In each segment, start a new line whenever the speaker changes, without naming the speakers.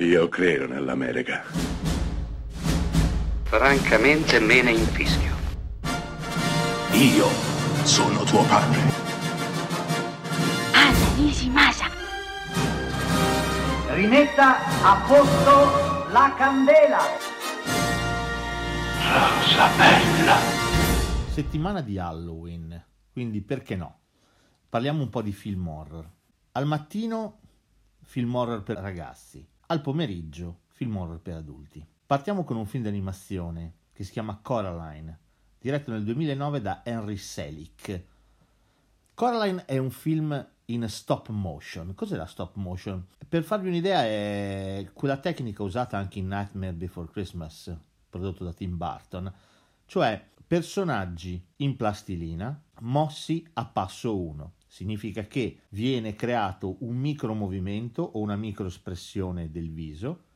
Io credo nell'America.
Francamente me ne infischio.
Io sono tuo padre.
Anna Nishimasa.
Rimetta a posto la candela.
Rosa bella.
Settimana di Halloween, quindi perché no? Parliamo un po' di film horror. Al mattino film horror per ragazzi, al pomeriggio film horror per adulti. Partiamo con un film d'animazione che si chiama Coraline, diretto nel 2009 da Henry Selick. Coraline è un film in stop motion. Cos'è la stop motion? Per farvi un'idea è quella tecnica usata anche in Nightmare Before Christmas, prodotto da Tim Burton, cioè personaggi in plastilina mossi a passo 1. Significa che viene creato un micro movimento o una micro espressione del viso,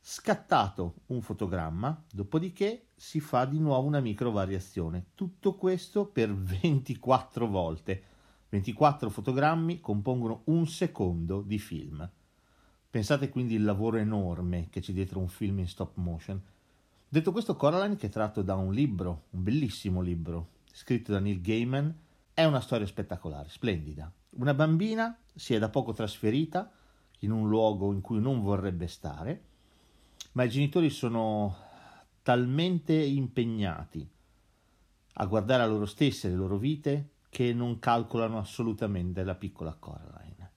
scattato un fotogramma, dopodiché si fa di nuovo una micro variazione. Tutto questo per 24 volte. 24 fotogrammi compongono un secondo di film. Pensate quindi il lavoro enorme che c'è dietro un film in stop motion. Detto questo, Coraline, che è tratto da un libro, un bellissimo libro, scritto da Neil Gaiman, è una storia spettacolare, splendida. Una bambina si è da poco trasferita in un luogo in cui non vorrebbe stare, ma i genitori sono talmente impegnati a guardare a loro stesse, le loro vite, che non calcolano assolutamente la piccola Coraline.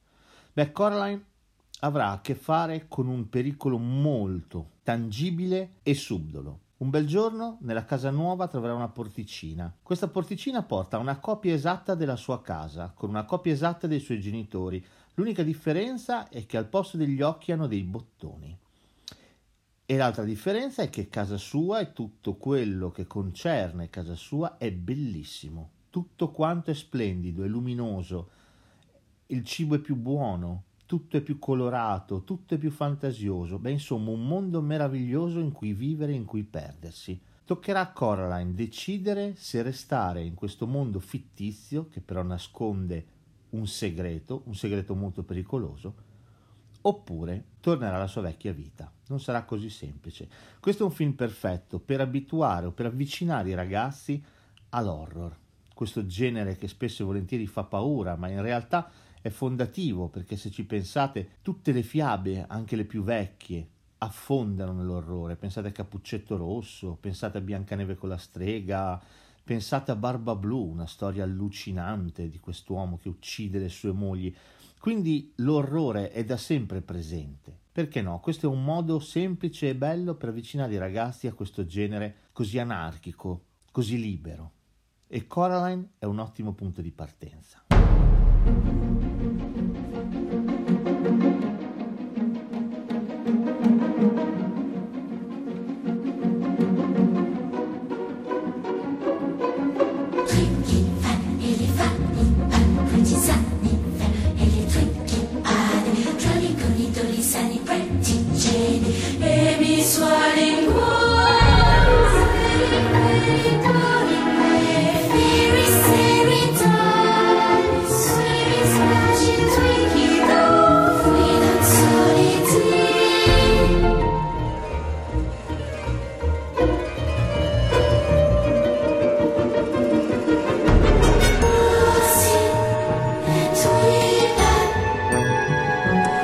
Beh, Coraline avrà a che fare con un pericolo molto tangibile e subdolo. Un bel giorno nella casa nuova troverà una porticina. Questa porticina porta una copia esatta della sua casa, con una copia esatta dei suoi genitori. L'unica differenza è che al posto degli occhi hanno dei bottoni. E l'altra differenza è che casa sua e tutto quello che concerne casa sua è bellissimo. Tutto quanto è splendido, è luminoso. Il cibo è più buono, tutto è più colorato, tutto è più fantasioso, beh insomma un mondo meraviglioso in cui vivere e in cui perdersi. Toccherà a Coraline decidere se restare in questo mondo fittizio, che però nasconde un segreto, un segreto molto pericoloso, oppure tornerà alla sua vecchia vita. Non sarà così semplice. Questo è un film perfetto per abituare o per avvicinare i ragazzi all'horror, questo genere che spesso e volentieri fa paura, ma in realtà è fondativo perché se ci pensate tutte le fiabe, anche le più vecchie, affondano nell'orrore. Pensate a Cappuccetto Rosso, pensate a Biancaneve con la strega, pensate a Barba Blu, una storia allucinante di quest'uomo che uccide le sue mogli. Quindi l'orrore è da sempre presente. Perché no? Questo è un modo semplice e bello per avvicinare i ragazzi a questo genere così anarchico, così libero e Coraline è un ottimo punto di partenza.